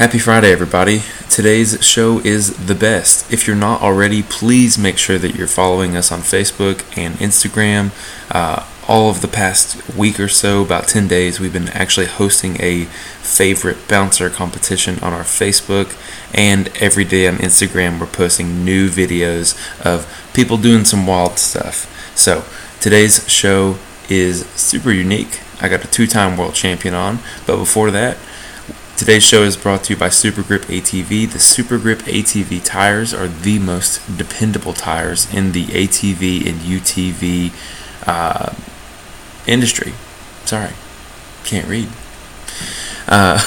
Happy Friday, everybody. Today's show is the best. If you're not already, please make sure that you're following us on Facebook and Instagram. Uh, all of the past week or so, about 10 days, we've been actually hosting a favorite bouncer competition on our Facebook. And every day on Instagram, we're posting new videos of people doing some wild stuff. So today's show is super unique. I got a two time world champion on, but before that, Today's show is brought to you by Super Grip ATV. The Super Grip ATV tires are the most dependable tires in the ATV and UTV uh, industry. Sorry, can't read. Uh,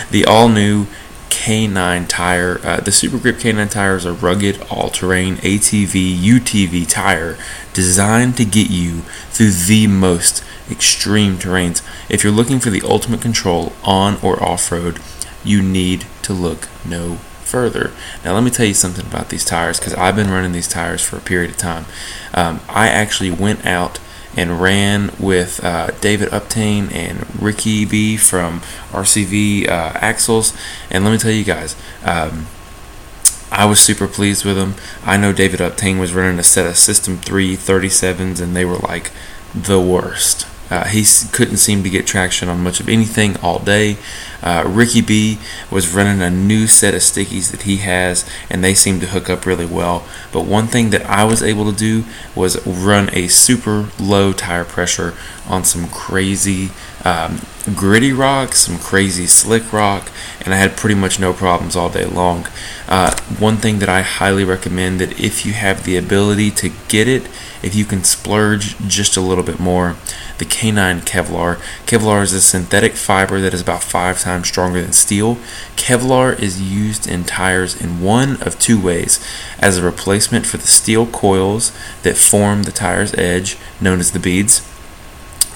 the all new K9 tire. Uh, the Super Grip K9 tire is a rugged, all terrain ATV, UTV tire designed to get you through the most extreme terrains. If you're looking for the ultimate control on or off road, you need to look no further. Now, let me tell you something about these tires because I've been running these tires for a period of time. Um, I actually went out and ran with uh, David Uptain and Ricky B from RCV uh, Axles. And let me tell you guys, um, I was super pleased with them. I know David Uptain was running a set of System 3 37s, and they were like the worst. Uh, he couldn't seem to get traction on much of anything all day. Uh, Ricky B was running a new set of stickies that he has, and they seem to hook up really well. But one thing that I was able to do was run a super low tire pressure on some crazy um, gritty rock, some crazy slick rock, and I had pretty much no problems all day long. Uh, one thing that I highly recommend that if you have the ability to get it, if you can splurge just a little bit more, the K9 Kevlar. Kevlar is a synthetic fiber that is about five times stronger than steel. Kevlar is used in tires in one of two ways as a replacement for the steel coils that form the tire's edge, known as the beads,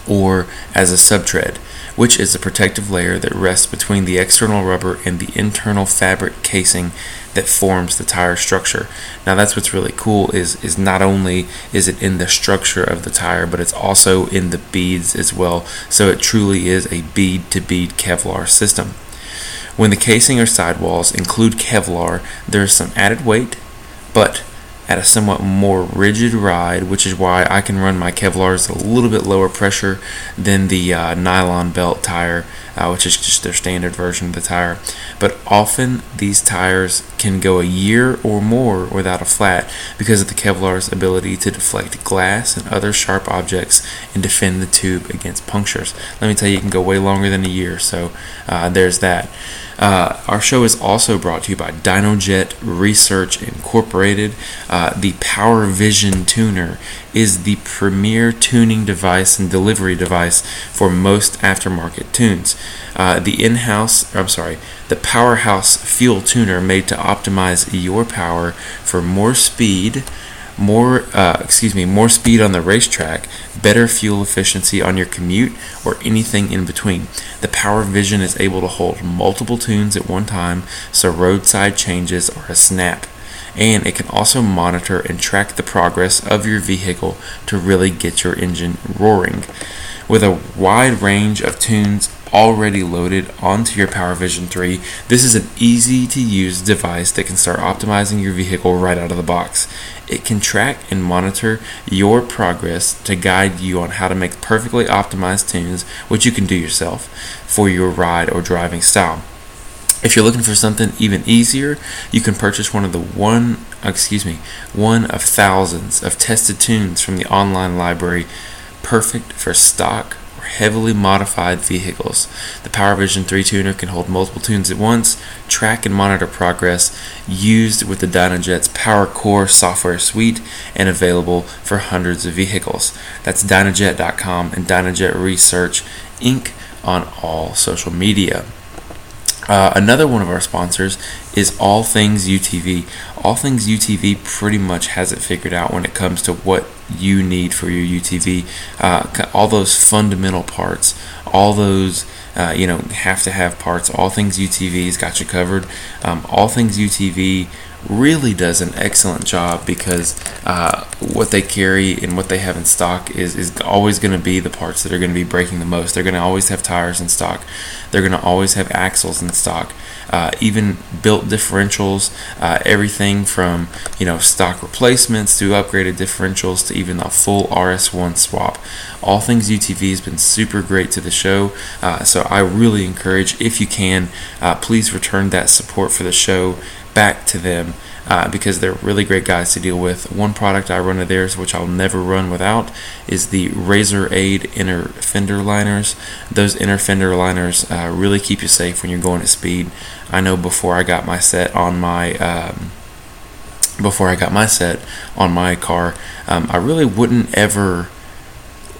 or as a subtread which is a protective layer that rests between the external rubber and the internal fabric casing that forms the tire structure. Now that's what's really cool is is not only is it in the structure of the tire, but it's also in the beads as well. So it truly is a bead to bead Kevlar system. When the casing or sidewalls include Kevlar, there is some added weight, but at a somewhat more rigid ride, which is why I can run my Kevlars a little bit lower pressure than the uh, nylon belt tire, uh, which is just their standard version of the tire. But often these tires can go a year or more without a flat because of the Kevlar's ability to deflect glass and other sharp objects and defend the tube against punctures. Let me tell you, it can go way longer than a year, so uh, there's that. Uh, our show is also brought to you by DynoJet Research Incorporated. Uh, the Power Vision Tuner is the premier tuning device and delivery device for most aftermarket tunes. Uh, the in-house, I'm sorry, the Powerhouse Fuel Tuner made to optimize your power for more speed more uh, excuse me more speed on the racetrack better fuel efficiency on your commute or anything in between. The power vision is able to hold multiple tunes at one time so roadside changes are a snap. And it can also monitor and track the progress of your vehicle to really get your engine roaring. With a wide range of tunes already loaded onto your PowerVision 3, this is an easy to use device that can start optimizing your vehicle right out of the box. It can track and monitor your progress to guide you on how to make perfectly optimized tunes, which you can do yourself, for your ride or driving style. If you're looking for something even easier, you can purchase one of the one, excuse me, one of thousands of tested tunes from the online library, perfect for stock heavily modified vehicles. The PowerVision 3 tuner can hold multiple tunes at once, track and monitor progress, used with the DynoJet's PowerCore software suite, and available for hundreds of vehicles. That's DynoJet.com and DynoJet Research Inc. on all social media. Uh, another one of our sponsors is All Things UTV. All Things UTV pretty much has it figured out when it comes to what you need for your UTV. Uh, all those fundamental parts, all those uh, you know have to have parts. All Things UTV's got you covered. Um, all Things UTV really does an excellent job because uh, what they carry and what they have in stock is, is always going to be the parts that are going to be breaking the most. They're going to always have tires in stock. They're going to always have axles in stock. Uh, even built differentials, uh, everything from you know stock replacements to upgraded differentials to even a full RS1 swap. All things UTV has been super great to the show, uh, so I really encourage if you can, uh, please return that support for the show back to them uh, because they're really great guys to deal with. One product I run of theirs, which I'll never run without, is the Razor Aid inner fender liners. Those inner fender liners uh, really keep you safe when you're going at speed. I know before I got my set on my um, before I got my set on my car, um, I really wouldn't ever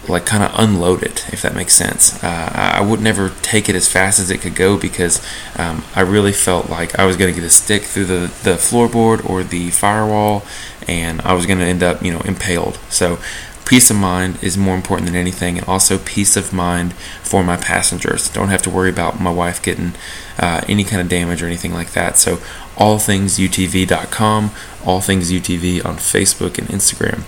like kind of unload it, if that makes sense. Uh, I would never take it as fast as it could go because um, I really felt like I was going to get a stick through the, the floorboard or the firewall, and I was going to end up, you know, impaled. So peace of mind is more important than anything, and also peace of mind for my passengers. Don't have to worry about my wife getting uh, any kind of damage or anything like that. So allthingsutv.com, all things UTV on Facebook and Instagram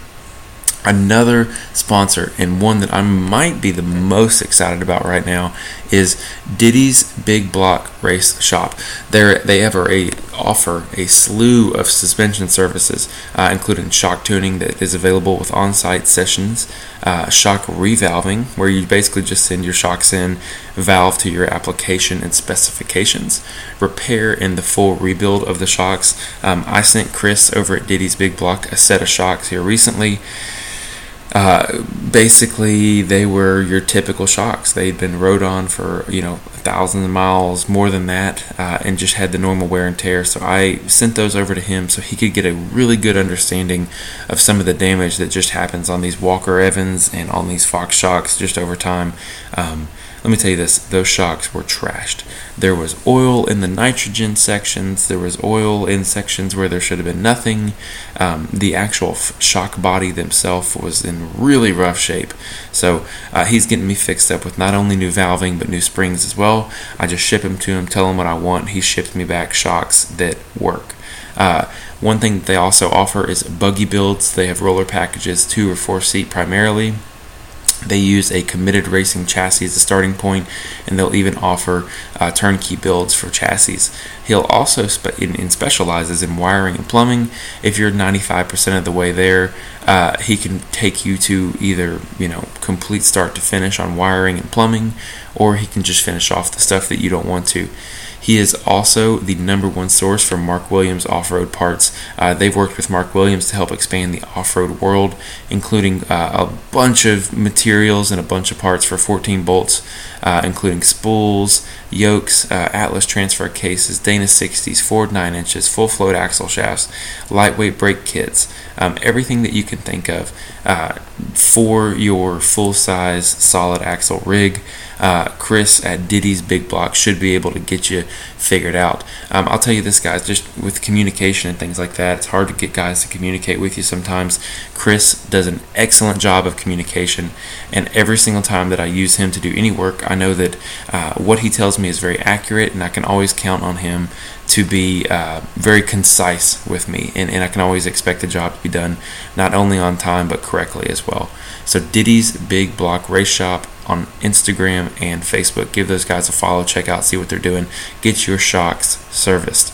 another sponsor and one that I might be the most excited about right now is Diddy's Big Block Race Shop. They they have a offer a slew of suspension services, uh, including shock tuning that is available with on-site sessions, uh, shock revalving where you basically just send your shocks in, valve to your application and specifications, repair and the full rebuild of the shocks. Um, I sent Chris over at Diddy's Big Block a set of shocks here recently. Uh, basically, they were your typical shocks. They'd been rode on for you know thousands of miles, more than that, uh, and just had the normal wear and tear. So I sent those over to him so he could get a really good understanding of some of the damage that just happens on these Walker Evans and on these Fox shocks just over time. Um, let me tell you this those shocks were trashed. There was oil in the nitrogen sections, there was oil in sections where there should have been nothing. Um, the actual f- shock body themselves was in really rough shape. So uh, he's getting me fixed up with not only new valving but new springs as well. I just ship them to him, tell him what I want. He ships me back shocks that work. Uh, one thing they also offer is buggy builds. They have roller packages, two or four seat primarily. They use a committed racing chassis as a starting point, and they'll even offer uh, turnkey builds for chassis. He'll also spe- in, in specializes in wiring and plumbing. If you're 95% of the way there, uh, he can take you to either you know complete start to finish on wiring and plumbing, or he can just finish off the stuff that you don't want to. He is also the number one source for Mark Williams off road parts. Uh, they've worked with Mark Williams to help expand the off road world, including uh, a bunch of materials and a bunch of parts for 14 bolts, uh, including spools, yokes, uh, Atlas transfer cases, Dana 60s, Ford 9 inches, full float axle shafts, lightweight brake kits, um, everything that you can think of uh, for your full size solid axle rig uh, Chris at Diddy's Big Block should be able to get you figured out. Um, I'll tell you this, guys, just with communication and things like that, it's hard to get guys to communicate with you sometimes. Chris does an excellent job of communication, and every single time that I use him to do any work, I know that uh, what he tells me is very accurate, and I can always count on him to be uh, very concise with me, and, and I can always expect the job to be done not only on time but correctly as well. So, Diddy's Big Block Race Shop on Instagram and Facebook. Give those guys a follow, check out, see what they're doing. Get your shocks serviced.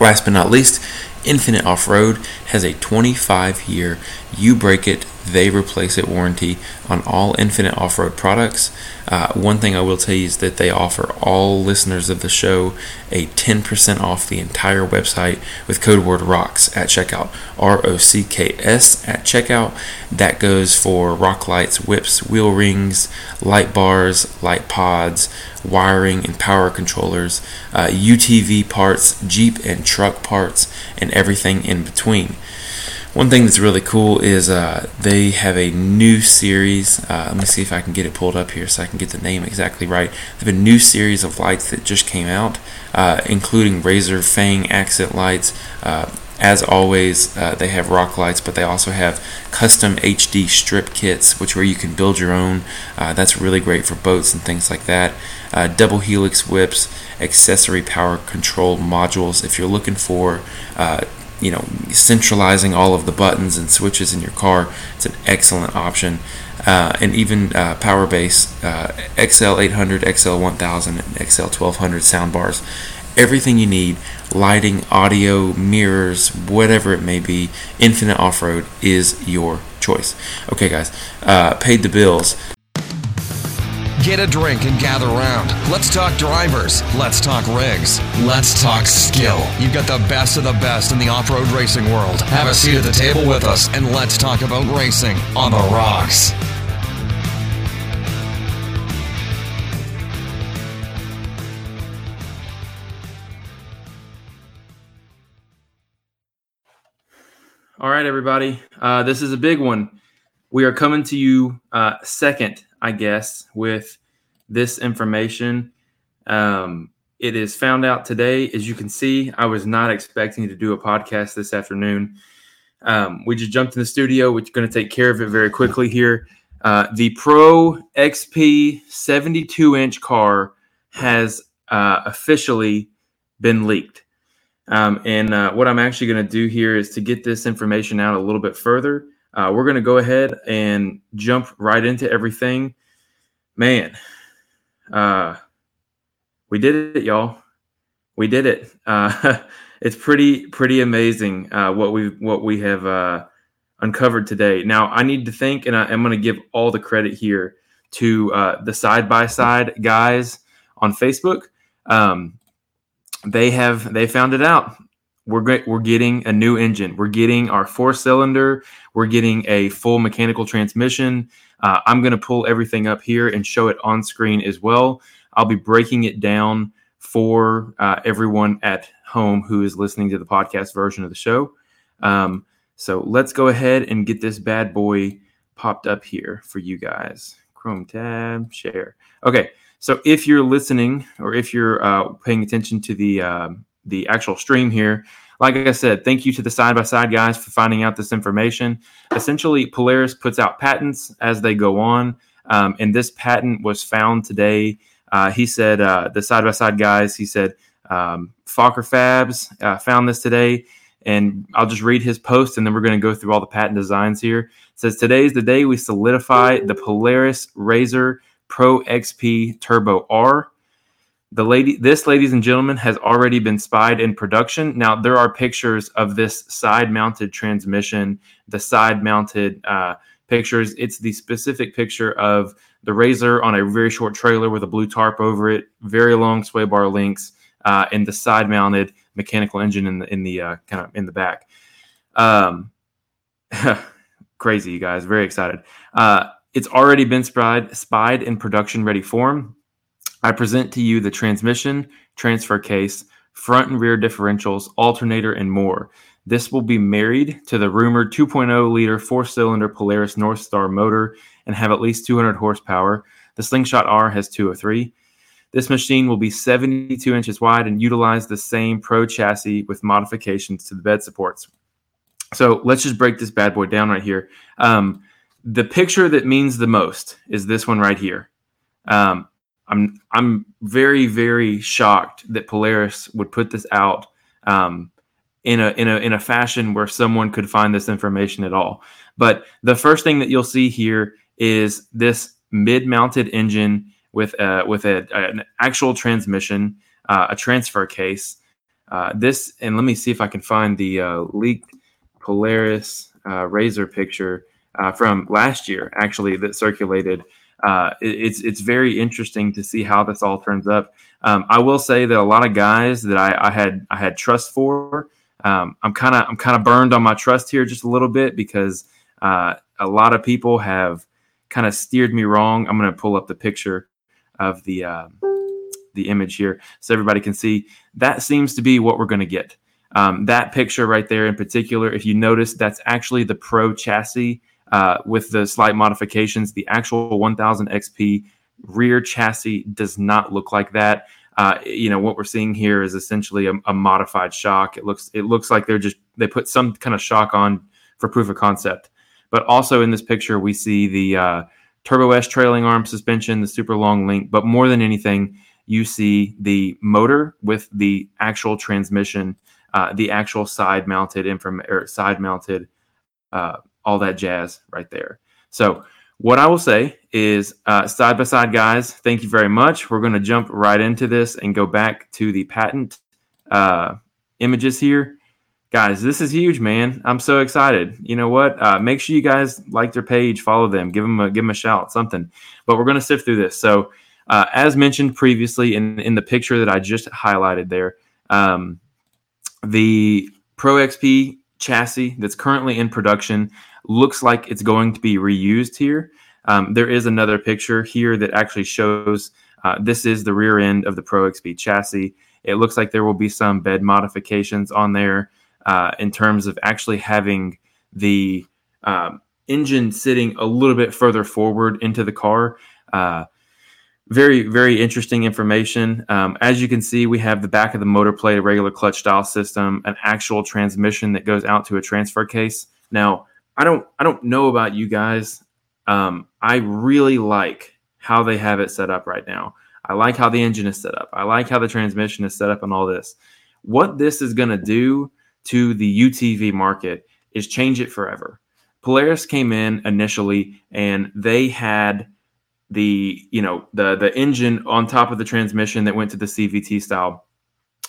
Last but not least, Infinite Off Road has a 25 year you break it, they replace it warranty on all Infinite Off Road products. Uh, one thing I will tell you is that they offer all listeners of the show a 10% off the entire website with code word ROCKS at checkout. R O C K S at checkout. That goes for rock lights, whips, wheel rings, light bars, light pods, wiring and power controllers, uh, UTV parts, Jeep and truck parts, and everything in between. One thing that's really cool is uh, they have a new series. Uh, let me see if I can get it pulled up here so I can get the name exactly right. They have a new series of lights that just came out, uh, including Razor Fang accent lights, uh, As always, uh, they have rock lights, but they also have custom HD strip kits, which where you can build your own. Uh, that's really great for boats and things like that. Double helix whips, accessory power control modules. If you're looking for you know centralizing all of the buttons and switches in your car it's an excellent option uh, and even uh, Powerbase uh, XL800, XL1000, and XL1200 soundbars. Everything you need, lighting, audio, mirrors, whatever it may be, Infinite Off Road is your choice. Okay, guys, uh, paid the bills. Get a drink and gather round. Let's talk drivers. Let's talk rigs. Let's talk skill. You've got the best of the best in the off road racing world. Have a seat at the table with us and let's talk about racing on the rocks. All right, everybody. Uh, this is a big one. We are coming to you uh, second, I guess, with this information. Um, it is found out today. As you can see, I was not expecting to do a podcast this afternoon. Um, we just jumped in the studio. We're going to take care of it very quickly here. Uh, the Pro XP 72 inch car has uh, officially been leaked. Um, and uh, what I'm actually going to do here is to get this information out a little bit further. Uh, we're going to go ahead and jump right into everything. Man, uh, we did it, y'all. We did it. Uh, it's pretty pretty amazing uh, what we what we have uh, uncovered today. Now, I need to think, and I, am going to give all the credit here to the side by side guys on Facebook. Um, they have they found it out. We're we're getting a new engine. We're getting our four cylinder. We're getting a full mechanical transmission. Uh, I'm going to pull everything up here and show it on screen as well. I'll be breaking it down for uh, everyone at home who is listening to the podcast version of the show. Um, so let's go ahead and get this bad boy popped up here for you guys. Chrome tab, share. Okay, so if you're listening or if you're uh, paying attention to the uh, the actual stream here, like I said, thank you to the side by side guys for finding out this information. Essentially, Polaris puts out patents as they go on, um, and this patent was found today. Uh, he said uh, the side by side guys. He said um, Fokker Fabs uh, found this today. And I'll just read his post and then we're going to go through all the patent designs here. It says, Today is the day we solidify the Polaris RZR Pro XP Turbo R. The lady, this, ladies and gentlemen, has already been spied in production. Now there are pictures of this side-mounted transmission, the side-mounted uh, pictures. It's the specific picture of the RZR on a very short trailer with a blue tarp over it, very long sway bar links, uh, and the side-mounted mechanical engine in the in the uh, kind of in the back. Um, crazy, you guys! Very excited. Uh, it's already been spied, spied in production ready form. I present to you the transmission, transfer case, front and rear differentials, alternator, and more. This will be married to the rumored 2.0 liter four cylinder Polaris North Star motor and have at least 200 horsepower. The Slingshot R has 203. This machine will be 72 inches wide and utilize the same Pro chassis with modifications to the bed supports. So let's just break this bad boy down right here. Um, the picture that means the most is this one right here. Um, I'm I'm very very shocked that Polaris would put this out um, in a in a in a fashion where someone could find this information at all. But the first thing that you'll see here is this mid-mounted engine with a, with a, an actual transmission, uh, a transfer case. Uh, this and let me see if I can find the uh, leaked Polaris uh, RZR picture uh, from last year, actually, that circulated. Uh, it, it's it's very interesting to see how this all turns up. Um, I will say that a lot of guys that I, I had I had trust for, um, I'm kind of I'm kind of burned on my trust here just a little bit because uh, a lot of people have kind of steered me wrong. I'm going to pull up the picture of the uh, the image here so everybody can see. That seems to be what we're going to get. Um, that picture right there in particular, if you notice, that's actually the Pro chassis uh, with the slight modifications. The actual 1000 XP rear chassis does not look like that. uh, you know what we're seeing here is essentially a, a, modified shock. It looks it looks like they're just they put some kind of shock on for proof of concept. But also in this picture we see the uh, Turbo S trailing arm suspension, the super long link. But more than anything, you see the motor with the actual transmission, uh, the actual side mounted inform or side mounted, uh, all that jazz right there. So what I will say is, side by side, guys, thank you very much. We're going to jump right into this and go back to the patent uh, images here. Guys, this is huge, man. I'm so excited. You know what? Uh, make sure you guys like their page, follow them, give them a give them a shout, something. But we're going to sift through this. So, uh, as mentioned previously in in the picture that I just highlighted there, um, the Pro XP chassis that's currently in production looks like it's going to be reused here. Um, there is another picture here that actually shows uh, this is the rear end of the Pro XP chassis. It looks like there will be some bed modifications on there uh, in terms of actually having the um, engine sitting a little bit further forward into the car. Uh, very, very interesting information. Um, as you can see, we have the back of the motor plate, a regular clutch style system, an actual transmission that goes out to a transfer case. Now, I don't I don't know about you guys. Um, I really like how they have it set up right now. I like how the engine is set up. I like how the transmission is set up and all this. What this is going to do to the UTV market is change it forever. Polaris came in initially and they had the you know the the engine on top of the transmission that went to the CVT style.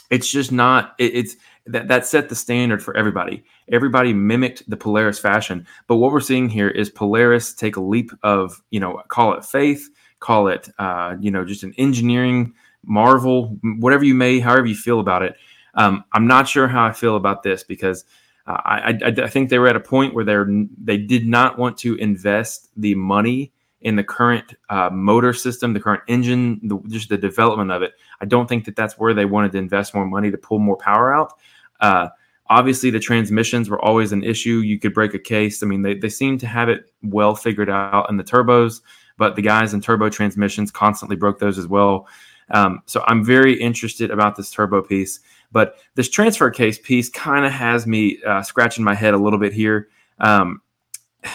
It's just not it, it's that that set the standard for everybody. Everybody mimicked the Polaris fashion, but what we're seeing here is Polaris take a leap of you know call it faith, call it uh, you know just an engineering marvel, whatever you may, however you feel about it. Um, I'm not sure how I feel about this because uh, I, I, I think they were at a point where they're they did not want to invest the money in the current uh, motor system, the current engine, the, just the development of it. I don't think that that's where they wanted to invest more money to pull more power out. Uh, obviously, the transmissions were always an issue. You could break a case. I mean, they, they seem to have it well figured out in the turbos, but the guys in turbo transmissions constantly broke those as well. Um, so I'm very interested about this turbo piece. But this transfer case piece kind of has me uh, scratching my head a little bit here. Um,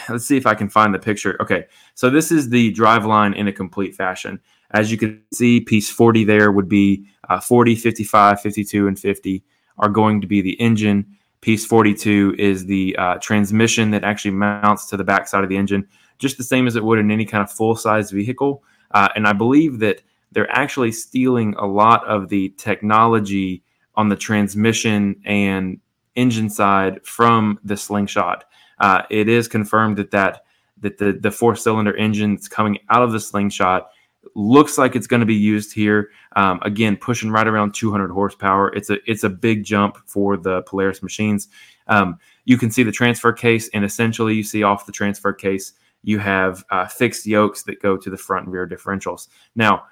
let's see if I can find the picture. Okay, so this is the drive line in a complete fashion. As you can see, piece 40 there would be uh, 40, 55, 52, and 50 are going to be the engine. Piece 42 is the uh, transmission that actually mounts to the backside of the engine, just the same as it would in any kind of full size vehicle. Uh, and I believe that they're actually stealing a lot of the technology on the transmission and engine side from the slingshot. Uh, it is confirmed that that that the the four cylinder engine that's coming out of the slingshot looks like it's going to be used here. Um, again, pushing right around 200 horsepower. It's a it's a big jump for the Polaris machines. Um, you can see the transfer case, and essentially, you see off the transfer case, you have uh, fixed yokes that go to the front and rear differentials. Now,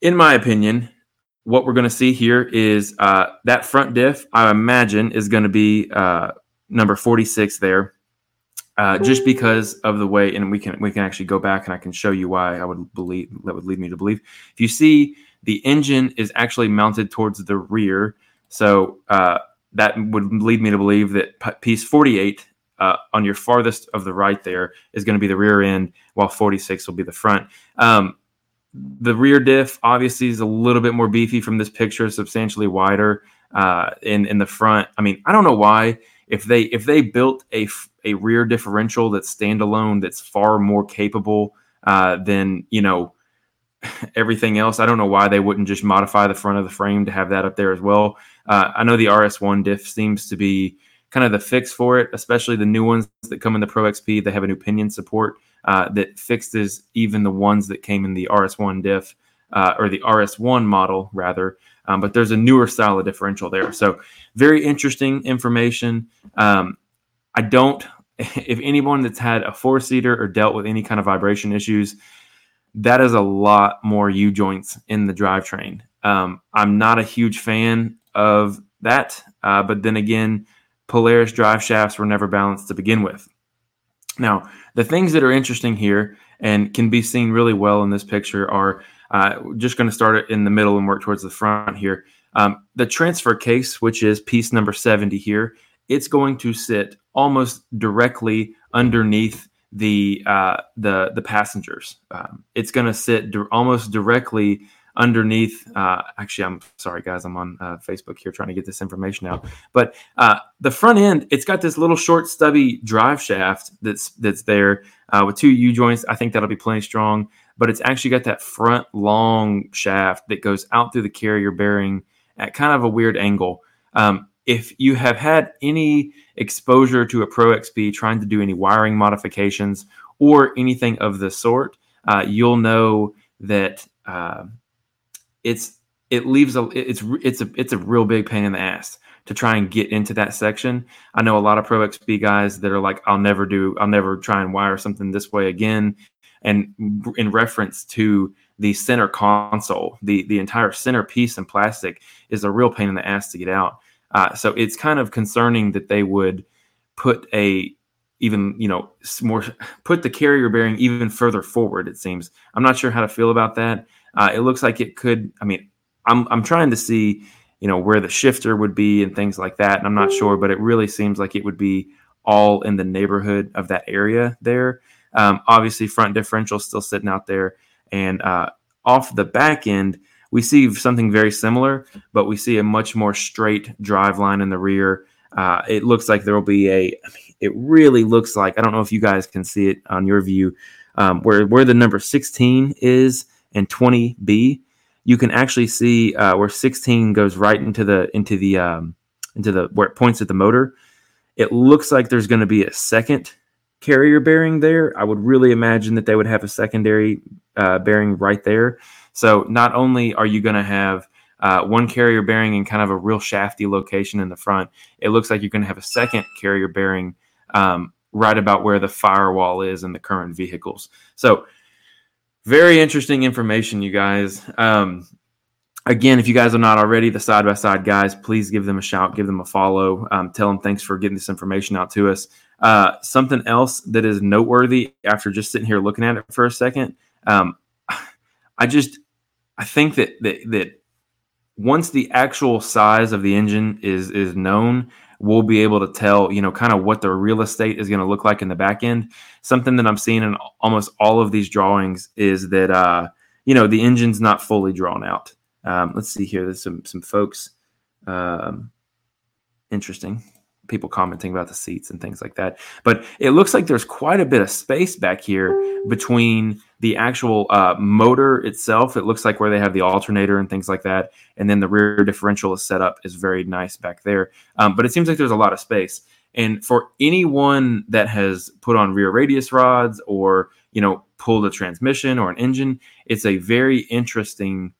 in my opinion, what we're going to see here is uh, that front diff. I imagine is going to be uh, number 46 there uh, just because of the way, and we can we can actually go back and I can show you why I would believe that would lead me to believe. If you see the engine is actually mounted towards the rear, so uh, that would lead me to believe that piece 48 uh, on your farthest of the right there is going to be the rear end, while 46 will be the front. Um, the rear diff obviously is a little bit more beefy from this picture, substantially wider. Uh, in in the front, I mean, I don't know why if they if they built a a rear differential that's standalone that's far more capable uh, than you know everything else. I don't know why they wouldn't just modify the front of the frame to have that up there as well. Uh, I know the RS1 diff seems to be kind of the fix for it, especially the new ones that come in the Pro XP. They have a new pinion support uh, that fixes even the ones that came in the RS1 diff uh, or the RS1 model rather. Um, but there's a newer style of differential there. So very interesting information. Um, I don't, if anyone that's had a four seater or dealt with any kind of vibration issues, that is a lot more U joints in the drivetrain. Um, I'm not a huge fan of that, uh, but then again, Polaris drive shafts were never balanced to begin with. Now, the things that are interesting here and can be seen really well in this picture are Uh, just going to start it in the middle and work towards the front here. Um, the transfer case, which is piece number 70 here, it's going to sit almost directly underneath the uh, the the passengers. Um, it's going to sit di- almost directly underneath. Uh, actually, I'm sorry, guys. I'm on uh, Facebook here trying to get this information out. But uh, the front end, it's got this little short, stubby drive shaft that's that's there uh, with two U joints. I think that'll be plenty strong. But it's actually got that front long shaft that goes out through the carrier bearing at kind of a weird angle. Um, if you have had any exposure to a Pro XP trying to do any wiring modifications or anything of the sort, uh, you'll know that uh, it's it leaves a it's it's a it's a real big pain in the ass to try and get into that section. I know a lot of Pro XP guys that are like, I'll never do, I'll never try and wire something this way again. And in reference to the center console, the the entire center piece in plastic is a real pain in the ass to get out. Uh, so it's kind of concerning that they would put a even you know more put the carrier bearing even further forward. It seems I'm not sure how to feel about that. Uh, it looks like it could. I mean, I'm I'm trying to see you know where the shifter would be and things like that, and I'm not sure, but it really seems like it would be all in the neighborhood of that area there. Um, obviously, front differential still sitting out there, and uh, off the back end we see something very similar, but we see a much more straight drive line in the rear. Uh, it looks like there will be a. It really looks like I don't know if you guys can see it on your view, um, where where the number 16 is and 20B. You can actually see uh, where 16 goes right into the into the um, into the where it points at the motor. It looks like there's going to be a second carrier bearing there. I would really imagine that they would have a secondary uh, bearing right there. So not only are you going to have uh, one carrier bearing in kind of a real shafty location in the front, it looks like you're going to have a second carrier bearing um, right about where the firewall is in the current vehicles. So very interesting information, you guys. Um, again, if you guys are not already the side by side guys, please give them a shout, give them a follow, um, tell them thanks for getting this information out to us. Uh, something else that is noteworthy after just sitting here looking at it for a second, um, I just I think that that that once the actual size of the engine is is known, we'll be able to tell, you know, kind of what the real estate is going to look like in the back end. Something that I'm seeing in almost all of these drawings is that uh, you know, the engine's not fully drawn out. Um, let's see here. There's some some folks. Um, interesting people commenting about the seats and things like that. But it looks like there's quite a bit of space back here between the actual uh, motor itself. It looks like where they have the alternator and things like that, and then the rear differential is set up is very nice back there. Um, but it seems like there's a lot of space. And for anyone that has put on rear radius rods or you know pulled a transmission or an engine, it's a very interesting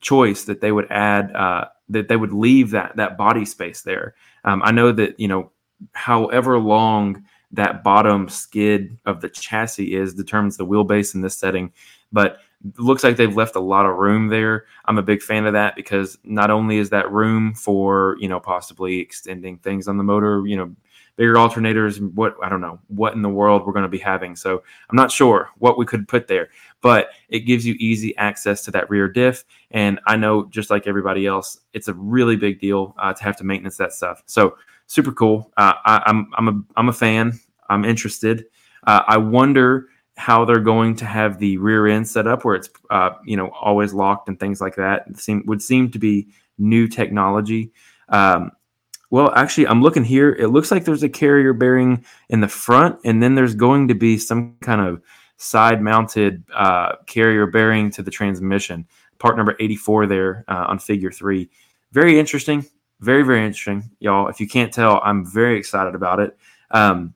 choice that they would add uh, that they would leave that that body space there. Um, I know that you know, however long that bottom skid of the chassis is determines the wheelbase in this setting, but looks like they've left a lot of room there. I'm a big fan of that because not only is that room for you know possibly extending things on the motor, you know, bigger alternators, what I don't know what in the world we're going to be having. So I'm not sure what we could put there, but it gives you easy access to that rear diff. And I know just like everybody else, it's a really big deal uh, to have to maintenance that stuff. So super cool. Uh, I, am I'm, I'm a I'm a fan. I'm interested. Uh, I wonder how they're going to have the rear end set up where it's uh, you know always locked and things like that. It seem would seem to be new technology. Um, well, actually, I'm looking here. It looks like there's a carrier bearing in the front, and then there's going to be some kind of side mounted uh, carrier bearing to the transmission. Part number 84 there uh, on figure three. Very interesting. Very, very interesting, y'all. If you can't tell, I'm very excited about it. Um,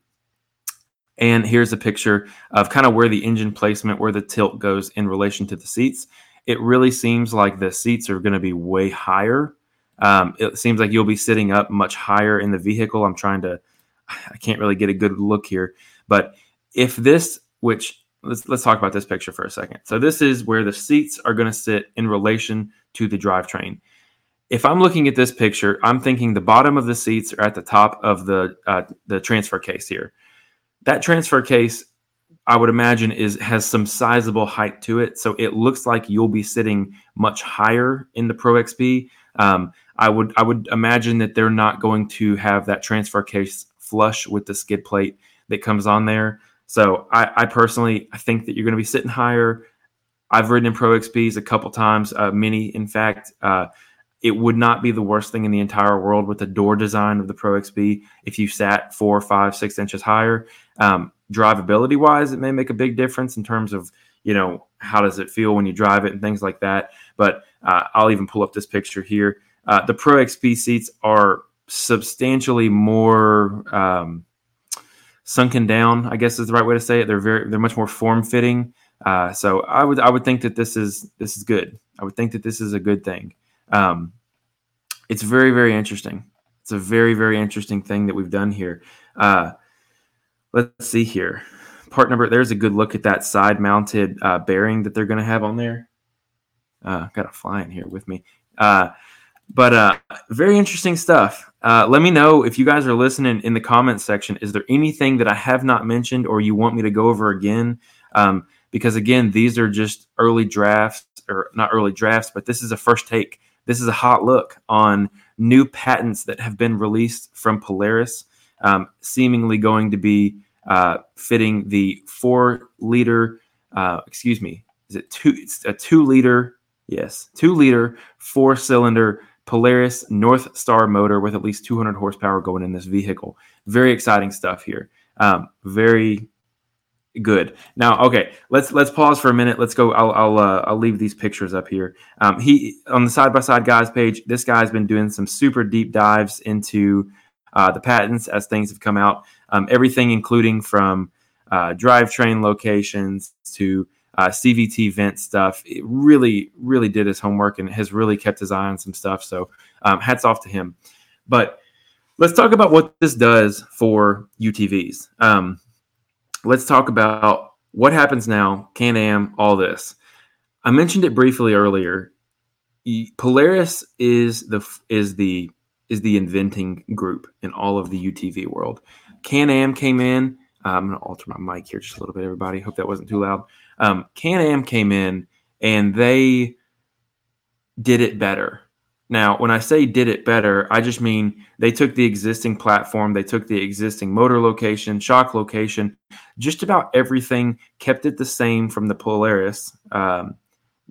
and here's a picture of kind of where the engine placement, where the tilt goes in relation to the seats. It really seems like the seats are going to be way higher. Um, it seems like you'll be sitting up much higher in the vehicle. I'm trying to, I can't really get a good look here, but if this, which let's let's talk about this picture for a second. So this is where the seats are going to sit in relation to the drivetrain. If I'm looking at this picture, I'm thinking the bottom of the seats are at the top of the uh, the transfer case here. That transfer case I would imagine is has some sizable height to it, so it looks like you'll be sitting much higher in the Pro XP. Um, I would I would imagine that they're not going to have that transfer case flush with the skid plate that comes on there. So I, I personally I think that you're going to be sitting higher. I've ridden in Pro XPs a couple times, uh, many in fact. Uh, it would not be the worst thing in the entire world with the door design of the Pro XP if you sat four, five, six inches higher. Um, drivability wise, it may make a big difference in terms of you know how does it feel when you drive it and things like that. But uh, I'll even pull up this picture here. Uh, the Pro XP seats are substantially more um, sunken down. I guess is the right way to say it. They're very they're much more form fitting. Uh, so I would I would think that this is this is good. I would think that this is a good thing. Um, it's very, very interesting. It's a very, very interesting thing that we've done here. Uh, let's see here. Part number, there's a good look at that side mounted uh, bearing that they're going to have on there. Uh, got a fly in here with me. But uh, very interesting stuff. Uh, let me know if you guys are listening in the comments section. Is there anything that I have not mentioned or you want me to go over again? Um, because again, these are just early drafts, or not early drafts, but this is a first take. This is a hot look on new patents that have been released from Polaris, um, seemingly going to be uh, fitting the four liter, uh, excuse me, is it two? It's a two liter, yes, two liter, four cylinder Polaris North Star motor with at least 200 horsepower going in this vehicle. Very exciting stuff here. Um, very good. Now, okay, let's let's pause for a minute. Let's go. I'll I'll uh, I'll leave these pictures up here. Um, he on the side by side guys page. This guy's been doing some super deep dives into uh, the patents as things have come out. Um, everything, including from uh, drivetrain locations to uh, CVT vent stuff. It really, really did his homework and has really kept his eye on some stuff. So, um, hats off to him. But let's talk about what this does for UTVs. Um, let's talk about what happens now, Can Am, all this. I mentioned it briefly earlier. Polaris is the is the is the inventing group in all of the UTV world. Can Am came in. Uh, I'm going to alter my mic here just a little bit, everybody. Hope that wasn't too loud. Um, Can Am came in and they did it better. Now, when I say did it better, I just mean they took the existing platform, they took the existing motor location, shock location, just about everything, kept it the same from the Polaris, um,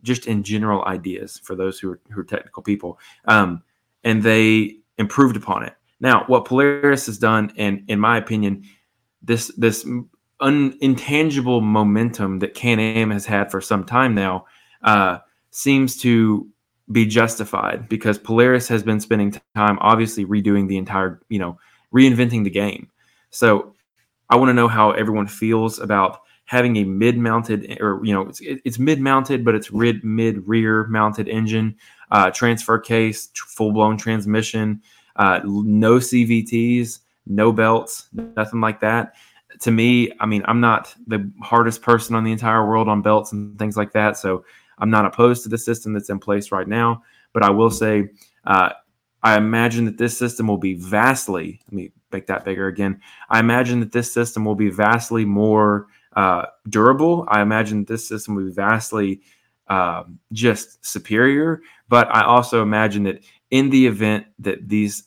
just in general ideas for those who are, who are technical people. Um, and they improved upon it. Now, what Polaris has done, and in my opinion, this this un, intangible momentum that Can Am has had for some time now uh, seems to be justified because Polaris has been spending time obviously redoing the entire, you know, reinventing the game. So I want to know how everyone feels about having a mid-mounted or you know it's, it's mid-mounted but it's mid mid rear mounted engine uh, transfer case full-blown transmission uh, no cvts no belts nothing like that to me i mean i'm not the hardest person on the entire world on belts and things like that so I'm not opposed to the system that's in place right now, but I will say uh, I imagine that this system will be vastly, let me make that bigger again. I imagine that this system will be vastly more uh, durable. I imagine this system will be vastly uh, just superior. But I also imagine that in the event that these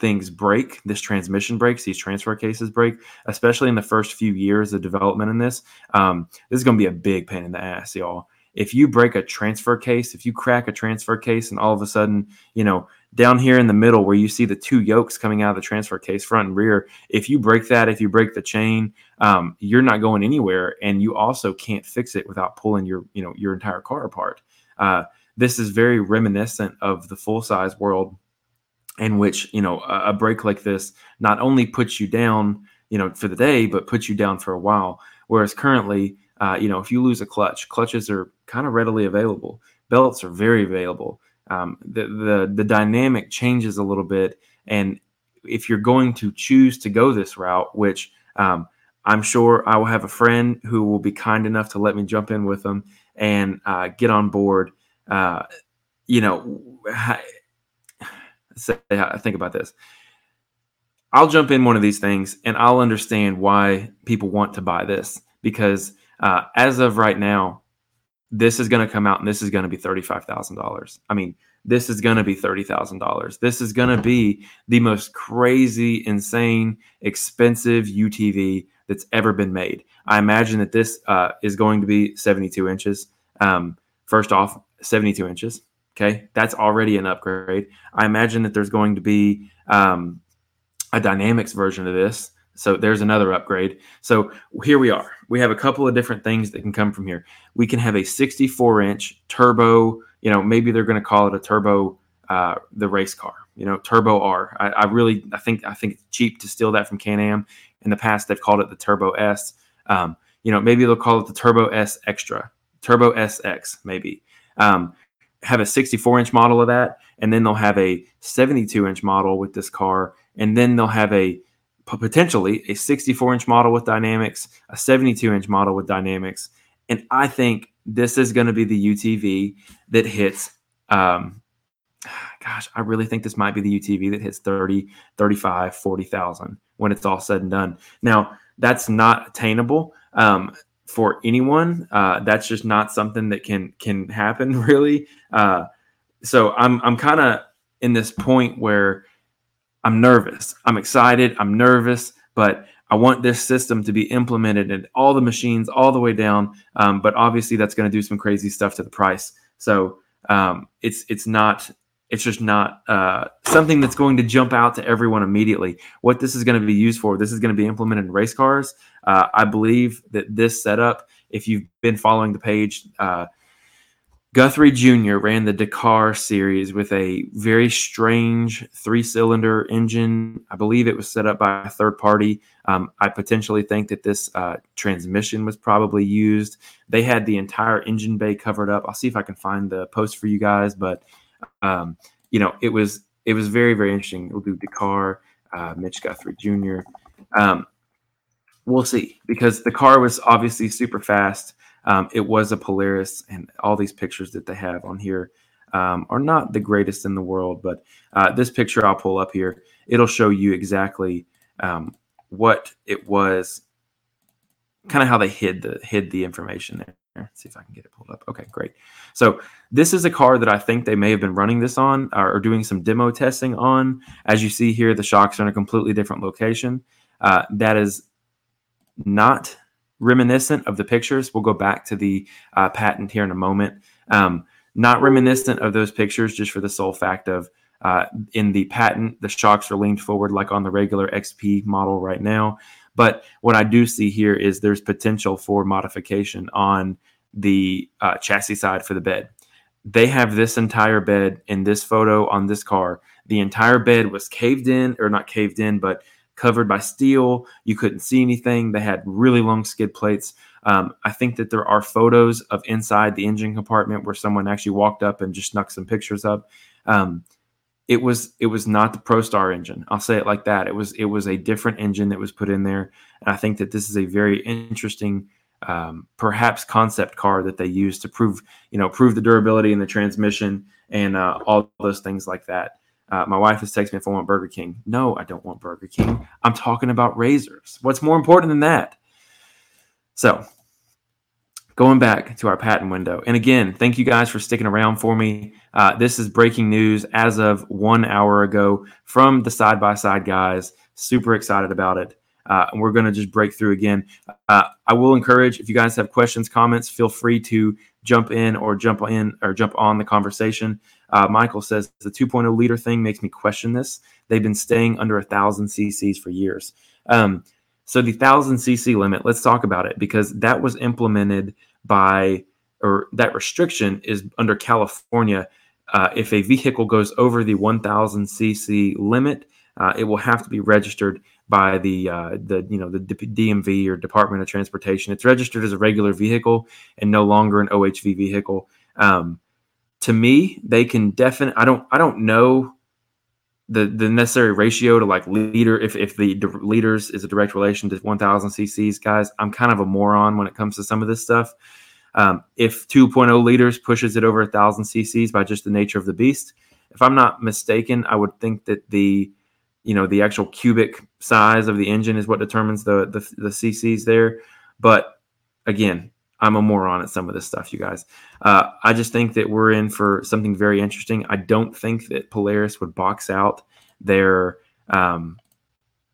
things break, this transmission breaks, these transfer cases break, especially in the first few years of development in this, um, this is going to be a big pain in the ass, y'all if you break a transfer case, if you crack a transfer case, and all of a sudden, you know, down here in the middle where you see the two yokes coming out of the transfer case, front and rear, if you break that, if you break the chain, um, you're not going anywhere, and you also can't fix it without pulling your, you know, your entire car apart. Uh, this is very reminiscent of the full size world, in which you know a, a break like this not only puts you down, you know, for the day, but puts you down for a while. Whereas currently, uh, you know, if you lose a clutch, clutches are kind of readily available. Belts are very available. Um, the, the the dynamic changes a little bit, and if you're going to choose to go this route, which um, I'm sure I will have a friend who will be kind enough to let me jump in with them and uh, get on board. Uh, you know, say, I think about this. I'll jump in one of these things and I'll understand why people want to buy this because uh, as of right now, this is going to come out and this is going to be $35,000. I mean, this is going to be $30,000. This is going to be the most crazy, insane, expensive UTV that's ever been made. I imagine that this uh, is going to be 72 inches. Um, first off, 72 inches. Okay. That's already an upgrade. I imagine that there's going to be um, a dynamics version of this. So there's another upgrade. So here we are. We have a couple of different things that can come from here. We can have a 64 inch turbo you know, maybe they're going to call it a turbo, uh, the race car, you know, turbo R. I, I really, I think, I think it's cheap to steal that from Can-Am. In the past, they've called it the Turbo S. Um, you know, maybe they'll call it the Turbo S Extra, Turbo SX, maybe. Um, have a 64 inch model of that, and then they'll have a 72 inch model with this car, and then they'll have a potentially a 64 inch model with dynamics, a 72 inch model with dynamics, and I think this is going to be the UTV that hits. Um, gosh, I really think this might be the UTV that hits 30, 35, 40,000 when it's all said and done. Now, that's not attainable um, for anyone. Uh, that's just not something that can can happen really. Uh, so I'm I'm kind of in this point where I'm nervous. I'm excited. I'm nervous, but I want this system to be implemented in all the machines all the way down. Um, but obviously, that's going to do some crazy stuff to the price. So um, it's it's not it's just not uh, something that's going to jump out to everyone immediately. What this is going to be used for, this is going to be implemented in race cars. Uh, I believe that this setup, if you've been following the page, uh, Guthrie Jr. ran the Dakar series with a very strange three cylinder engine. I believe it was set up by a third party. Um, I potentially think that this uh, transmission was probably used. They had the entire engine bay covered up. I'll see if I can find the post for you guys, but um, you know, it was it was very very interesting. We'll do Dakar, uh, Mitch Guthrie Jr. Um, we'll see because the car was obviously super fast. Um, it was a Polaris, and all these pictures that they have on here um, are not the greatest in the world. But uh, this picture I'll pull up here, it'll show you exactly um, what it was, kind of how they hid the hid the information there. Let's see if I can get it pulled up. Okay, great. So this is a car that I think they may have been running this on or doing some demo testing on. As you see here, the shocks are in a completely different location. Uh, that is not reminiscent of the pictures. We'll go back to the uh, patent here in a moment. Um, not reminiscent of those pictures, just for the sole fact of uh, in the patent, the shocks are leaned forward like on the regular XP model right now. But what I do see here is there's potential for modification on the uh, chassis side for the bed. They have this entire bed in this photo on this car. The entire bed was caved in, or not caved in, but covered by steel. You couldn't see anything. They had really long skid plates. Um, I think that there are photos of inside the engine compartment where someone actually walked up and just snuck some pictures up. Um, it was it was not the ProStar engine. I'll say it like that. It was it was a different engine that was put in there, and I think that this is a very interesting, um, perhaps concept car that they used to prove you know prove the durability in the transmission and uh, all those things like that. Uh, my wife has texted me if I want Burger King. No, I don't want Burger King. I'm talking about RZRs. What's more important than that? So, going back to our patent window. And again, thank you guys for sticking around for me. Uh, this is breaking news as of one hour ago from the side by side guys. Super excited about it. Uh, and we're going to just break through again. Uh, I will encourage if you guys have questions, comments, feel free to jump in or jump in or jump on the conversation. Uh, Michael says the 2.0 liter thing makes me question this. They've been staying under a thousand cc's for years. Um, so the thousand cc limit, let's talk about it because that was implemented by, or that restriction is under California. Uh, if a vehicle goes over the 1000 cc limit, uh, it will have to be registered by the uh, the you know the DMV or Department of Transportation. It's registered as a regular vehicle and no longer an OHV vehicle. Um, to me, they can definitely. I don't. I don't know the the necessary ratio to like leader. If if the leaders is a direct relation to 1,000 cc's, guys, I'm kind of a moron when it comes to some of this stuff. Um, if 2.0 liters pushes it over a thousand cc's by just the nature of the beast, if I'm not mistaken, I would think that the you know the actual cubic size of the engine is what determines the the, the cc's there. But again, I'm a moron at some of this stuff, you guys. Uh, I just think that we're in for something very interesting. I don't think that Polaris would box out their um,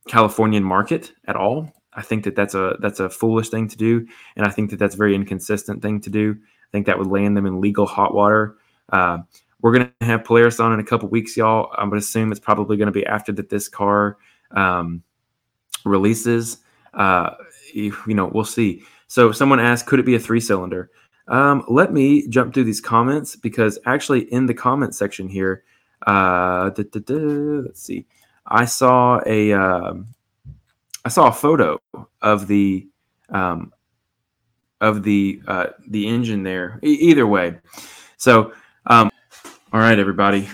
Californian market at all. I think that that's a that's a foolish thing to do, and I think that that's a very inconsistent thing to do. I think that would land them in legal hot water. Uh, we're going to have Polaris on in a couple weeks, y'all. I'm going to assume it's probably going to be after that this car um, releases. Uh, you, you know, we'll see. So someone asked, could it be a three cylinder? Um, let me jump through these comments because actually in the comment section here, uh, da, da, da, let's see, I saw a um, I saw a photo of the um, of the uh, the engine there. E- either way, so um, all right, everybody,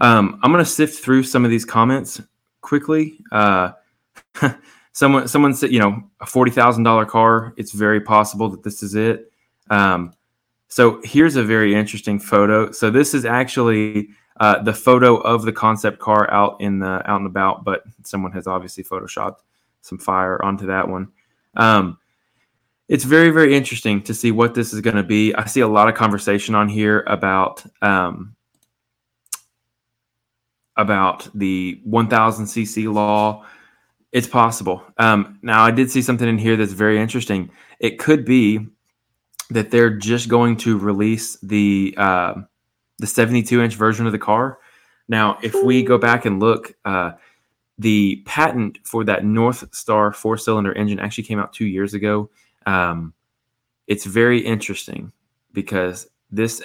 um, I'm gonna sift through some of these comments quickly. Uh, someone someone said you know a forty thousand dollar car it's very possible that this is it. Um, so here's a very interesting photo. So this is actually uh, the photo of the concept car out in the out and about but someone has obviously photoshopped some fire onto that one. Um, it's very very interesting to see what this is going to be. I see a lot of conversation on here about um, about the 1000 cc law it's possible. Um, now, I did see something in here that's very interesting. It could be that they're just going to release the uh, the 72 inch version of the car. Now, if we go back and look, uh, the patent for that North Star four cylinder engine actually came out two years ago. Um, it's very interesting because this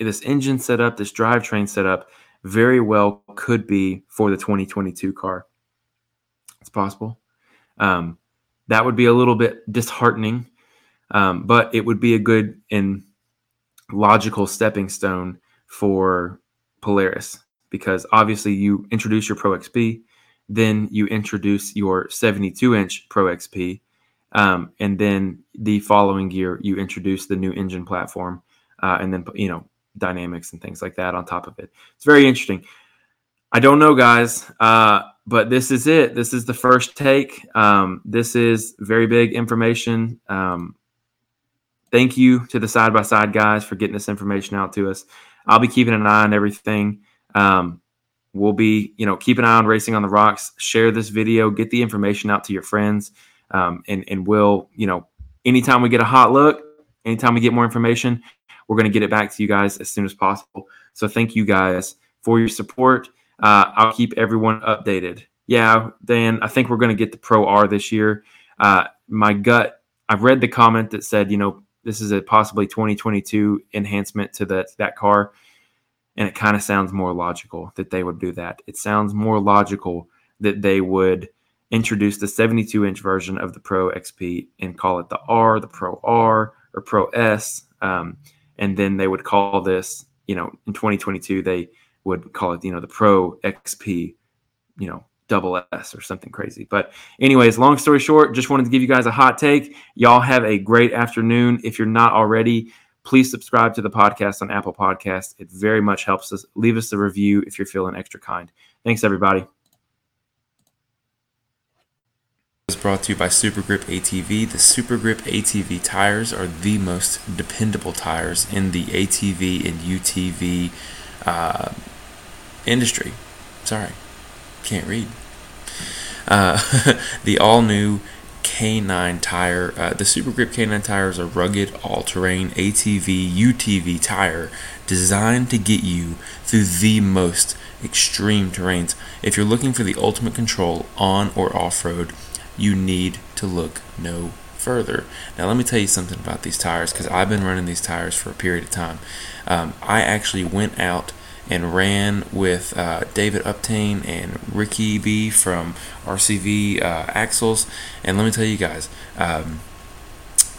this engine setup, this drivetrain setup, very well could be for the 2022 car. Possible. Um, that would be a little bit disheartening, um, but it would be a good and logical stepping stone for Polaris because obviously you introduce your Pro XP, then you introduce your 72 inch Pro XP, um, and then the following year you introduce the new engine platform, uh, and then you know dynamics and things like that on top of it. It's very interesting. I don't know, guys. Uh, but this is it. This is the first take. Um, this is very big information. Um, thank you to the side by side guys for getting this information out to us. I'll be keeping an eye on everything. Um, we'll be, you know, keep an eye on Racing on the Rocks. Share this video, get the information out to your friends, um, and and we'll, you know, anytime we get a hot look, anytime we get more information, we're going to get it back to you guys as soon as possible. So thank you guys for your support. Uh, I'll keep everyone updated. Yeah, Dan, I think we're going to get the Pro R this year. Uh, my gut, I've read the comment that said, you know, this is a possibly 2022 enhancement to that that car, and it kind of sounds more logical that they would do that. It sounds more logical that they would introduce the 72 inch version of the Pro XP and call it the R, the Pro R, or Pro S, um, and then they would call this, you know, in 2022 they would call it, you know, the Pro XP, you know, double S or something crazy. But, anyways, long story short, just wanted to give you guys a hot take. Y'all have a great afternoon. If you're not already, please subscribe to the podcast on Apple Podcasts. It very much helps us. Leave us a review if you're feeling extra kind. Thanks, everybody. is brought to you by Super Grip ATV. The Super Grip ATV tires are the most dependable tires in the ATV and UTV uh, industry. Sorry, can't read. Uh, the all new K9 tire. Uh, the Super Grip K9 tire is a rugged, all terrain ATV, UTV tire designed to get you through the most extreme terrains. If you're looking for the ultimate control on or off road, you need to look no further. Now, let me tell you something about these tires because I've been running these tires for a period of time. Um, I actually went out and ran with uh, David Uptain and Ricky B from RCV uh, Axles. And let me tell you guys, um,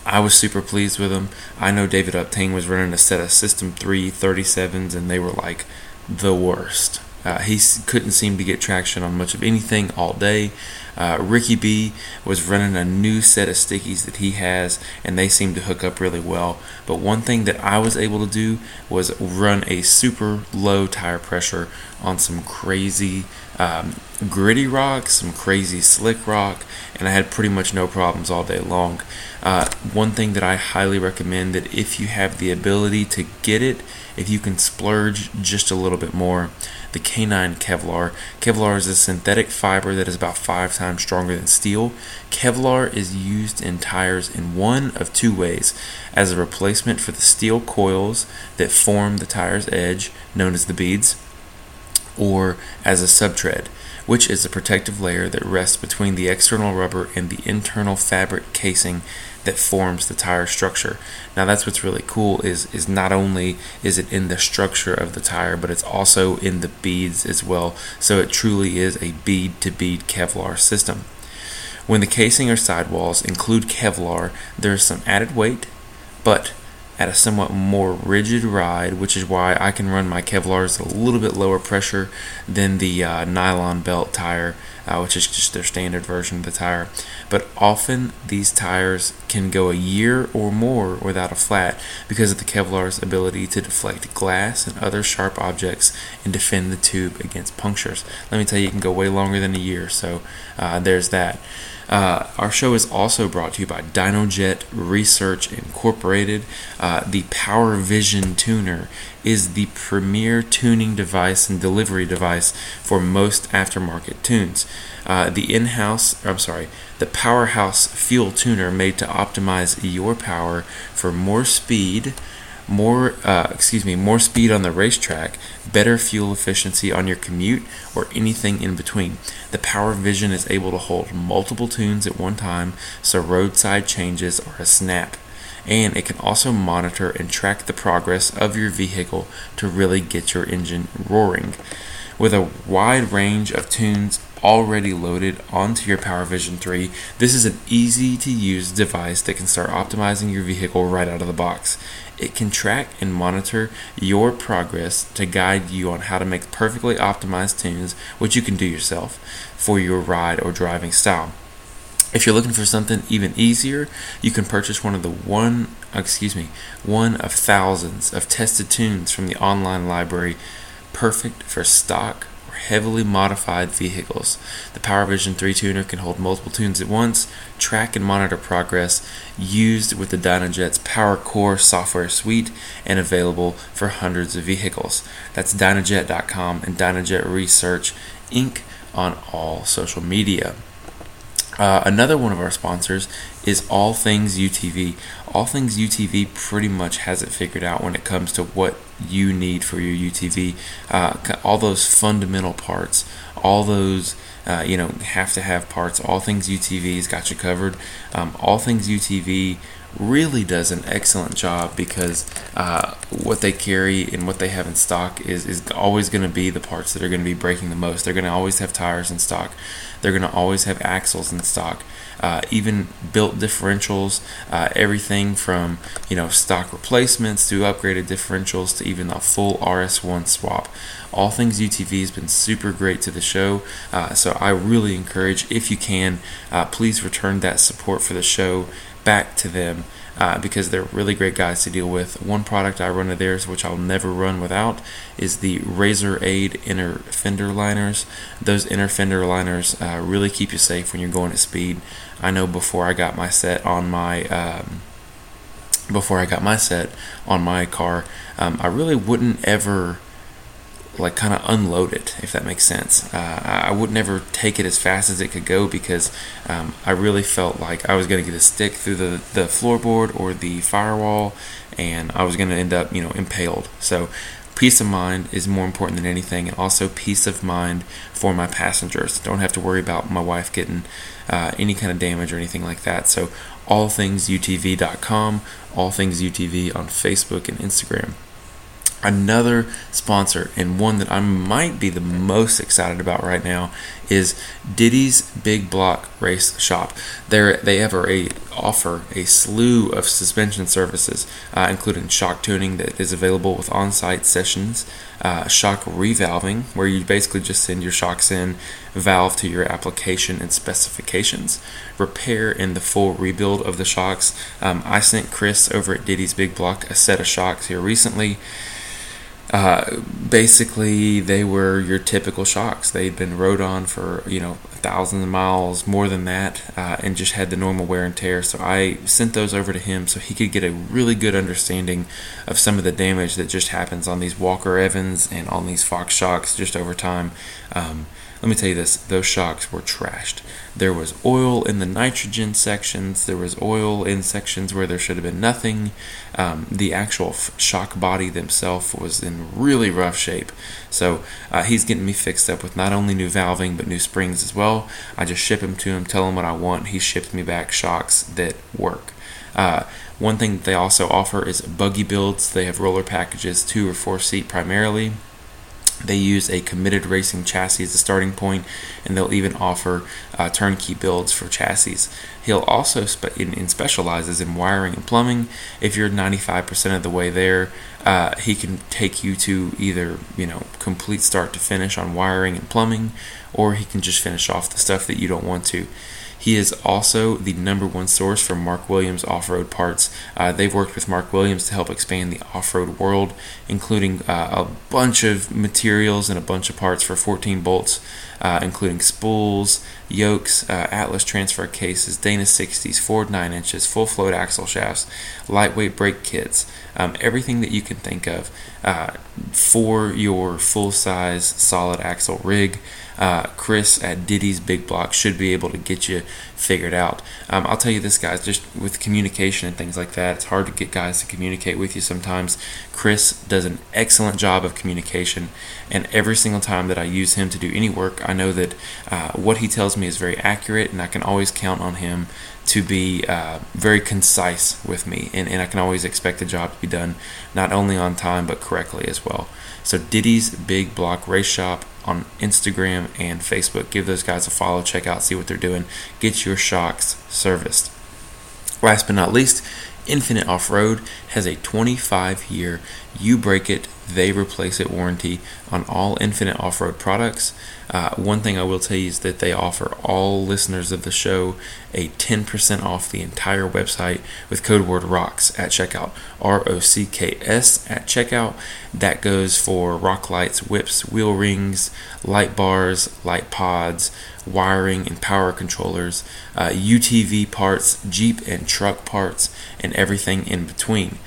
I was super pleased with them. I know David Uptain was running a set of System 3 37s, and they were like the worst. Uh, he couldn't seem to get traction on much of anything all day. Uh, Ricky B was running a new set of stickies that he has, and they seem to hook up really well. But one thing that I was able to do was run a super low tire pressure on some crazy um, gritty rock, some crazy slick rock, and I had pretty much no problems all day long. Uh, one thing that I highly recommend that if you have the ability to get it, if you can splurge just a little bit more, the K9 Kevlar. Kevlar is a synthetic fiber that is about five times stronger than steel. Kevlar is used in tires in one of two ways as a replacement for the steel coils that form the tire's edge, known as the beads, or as a subtread which is a protective layer that rests between the external rubber and the internal fabric casing that forms the tire structure. Now that's what's really cool is is not only is it in the structure of the tire, but it's also in the beads as well. So it truly is a bead to bead Kevlar system. When the casing or sidewalls include Kevlar, there is some added weight, but at a somewhat more rigid ride, which is why I can run my Kevlars a little bit lower pressure than the uh, nylon belt tire, uh, which is just their standard version of the tire. But often these tires can go a year or more without a flat because of the Kevlar's ability to deflect glass and other sharp objects and defend the tube against punctures. Let me tell you, it can go way longer than a year, so uh, there's that. Uh, our show is also brought to you by DynoJet Research Incorporated. Uh, the Power Vision Tuner is the premier tuning device and delivery device for most aftermarket tunes. Uh, the in-house, I'm sorry, the Powerhouse Fuel Tuner made to optimize your power for more speed more uh, excuse me more speed on the racetrack better fuel efficiency on your commute or anything in between. The power vision is able to hold multiple tunes at one time so roadside changes are a snap. And it can also monitor and track the progress of your vehicle to really get your engine roaring. With a wide range of tunes already loaded onto your Power Vision 3, this is an easy to use device that can start optimizing your vehicle right out of the box. It can track and monitor your progress to guide you on how to make perfectly optimized tunes, which you can do yourself, for your ride or driving style. If you're looking for something even easier, you can purchase one of the one, uh, excuse me, one of thousands of tested tunes from the online library, perfect for stock heavily modified vehicles. The PowerVision 3 tuner can hold multiple tunes at once, track and monitor progress, used with the DynoJet's PowerCore software suite, and available for hundreds of vehicles. That's DynoJet.com and DynoJet Research Inc. on all social media. Uh, another one of our sponsors is All Things UTV. All Things UTV pretty much has it figured out when it comes to what you need for your UTV. Uh, all those fundamental parts, all those uh, you know have to have parts. All Things UTV's got you covered. Um, all Things UTV really does an excellent job because uh, what they carry and what they have in stock is, is always going to be the parts that are going to be breaking the most. They're going to always have tires in stock. They're going to always have axles in stock. Uh, even built differentials, uh, everything from you know stock replacements to upgraded differentials to even a full RS1 swap. All things UTV has been super great to the show, uh, so I really encourage if you can, uh, please return that support for the show back to them uh, because they're really great guys to deal with. One product I run of theirs, which I'll never run without, is the Razor Aid inner fender liners. Those inner fender liners uh, really keep you safe when you're going at speed. I know before I got my set on my um, before I got my set on my car, um, I really wouldn't ever like kind of unload it, if that makes sense. Uh, I would never take it as fast as it could go because um, I really felt like I was going to get a stick through the, the floorboard or the firewall and I was going to end up, you know, impaled. So peace of mind is more important than anything and also peace of mind for my passengers. Don't have to worry about my wife getting uh, any kind of damage or anything like that. So allthingsutv.com, all things UTV on Facebook and Instagram. Another sponsor, and one that I might be the most excited about right now, is Diddy's Big Block Race Shop. They they have a offer a slew of suspension services, uh, including shock tuning that is available with on-site sessions, uh, shock revalving, where you basically just send your shocks in, valve to your application and specifications, repair and the full rebuild of the shocks. Um, I sent Chris over at Diddy's Big Block a set of shocks here recently. Uh, basically, they were your typical shocks. They'd been rode on for you know thousands of miles, more than that, uh, and just had the normal wear and tear. So I sent those over to him so he could get a really good understanding of some of the damage that just happens on these Walker Evans and on these Fox shocks just over time. Um, let me tell you this those shocks were trashed. There was oil in the nitrogen sections, there was oil in sections where there should have been nothing. Um, the actual f- shock body themselves was in really rough shape. So uh, he's getting me fixed up with not only new valving but new springs as well. I just ship them to him, tell him what I want. He ships me back shocks that work. Uh, one thing they also offer is buggy builds. They have roller packages, two or four seat primarily. They use a committed racing chassis as a starting point, and they'll even offer uh, turnkey builds for chassis. He'll also spe- in, in specializes in wiring and plumbing. If you're 95% of the way there, uh, he can take you to either you know complete start to finish on wiring and plumbing, or he can just finish off the stuff that you don't want to. He is also the number one source for Mark Williams off road parts. Uh, they've worked with Mark Williams to help expand the off road world, including uh, a bunch of materials and a bunch of parts for 14 bolts, uh, including spools, yokes, uh, Atlas transfer cases, Dana 60s, Ford 9 inches, full float axle shafts, lightweight brake kits, um, everything that you can think of uh, for your full size solid axle rig uh, Chris at Diddy's Big Block should be able to get you figured out. Um, I'll tell you this, guys, just with communication and things like that, it's hard to get guys to communicate with you sometimes. Chris does an excellent job of communication, and every single time that I use him to do any work, I know that uh, what he tells me is very accurate, and I can always count on him to be uh, very concise with me, and, and I can always expect the job to be done not only on time but correctly as well. So, Diddy's Big Block Race Shop on Instagram and Facebook. Give those guys a follow, check out, see what they're doing. Get your shocks serviced. Last but not least, Infinite Off Road has a 25 year you break it, they replace it warranty on all Infinite Off Road products. Uh, one thing I will tell you is that they offer all listeners of the show a 10% off the entire website with code word ROCKS at checkout. R O C K S at checkout. That goes for rock lights, whips, wheel rings, light bars, light pods, wiring and power controllers, uh, UTV parts, Jeep and truck parts, and everything in between.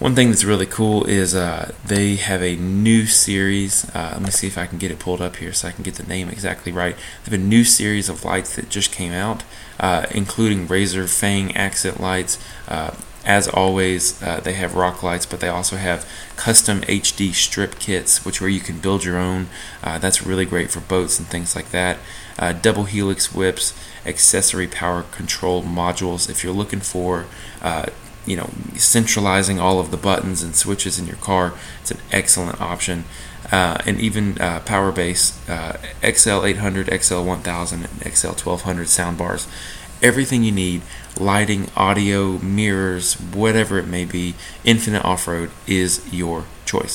One thing that's really cool is uh, they have a new series. Uh, let me see if I can get it pulled up here so I can get the name exactly right. They have a new series of lights that just came out, uh, including Razor Fang accent lights. Uh, as always, uh, they have rock lights, but they also have custom HD strip kits, which where you can build your own. Uh, that's really great for boats and things like that. double helix whips, accessory power control modules. If you're looking for you know centralizing all of the buttons and switches in your car it's an excellent option. Uh, and even uh, power base uh, xl 800 xl 1000 and xl 1200 soundbars everything you need lighting audio mirrors whatever it may be infinite off-road is your choice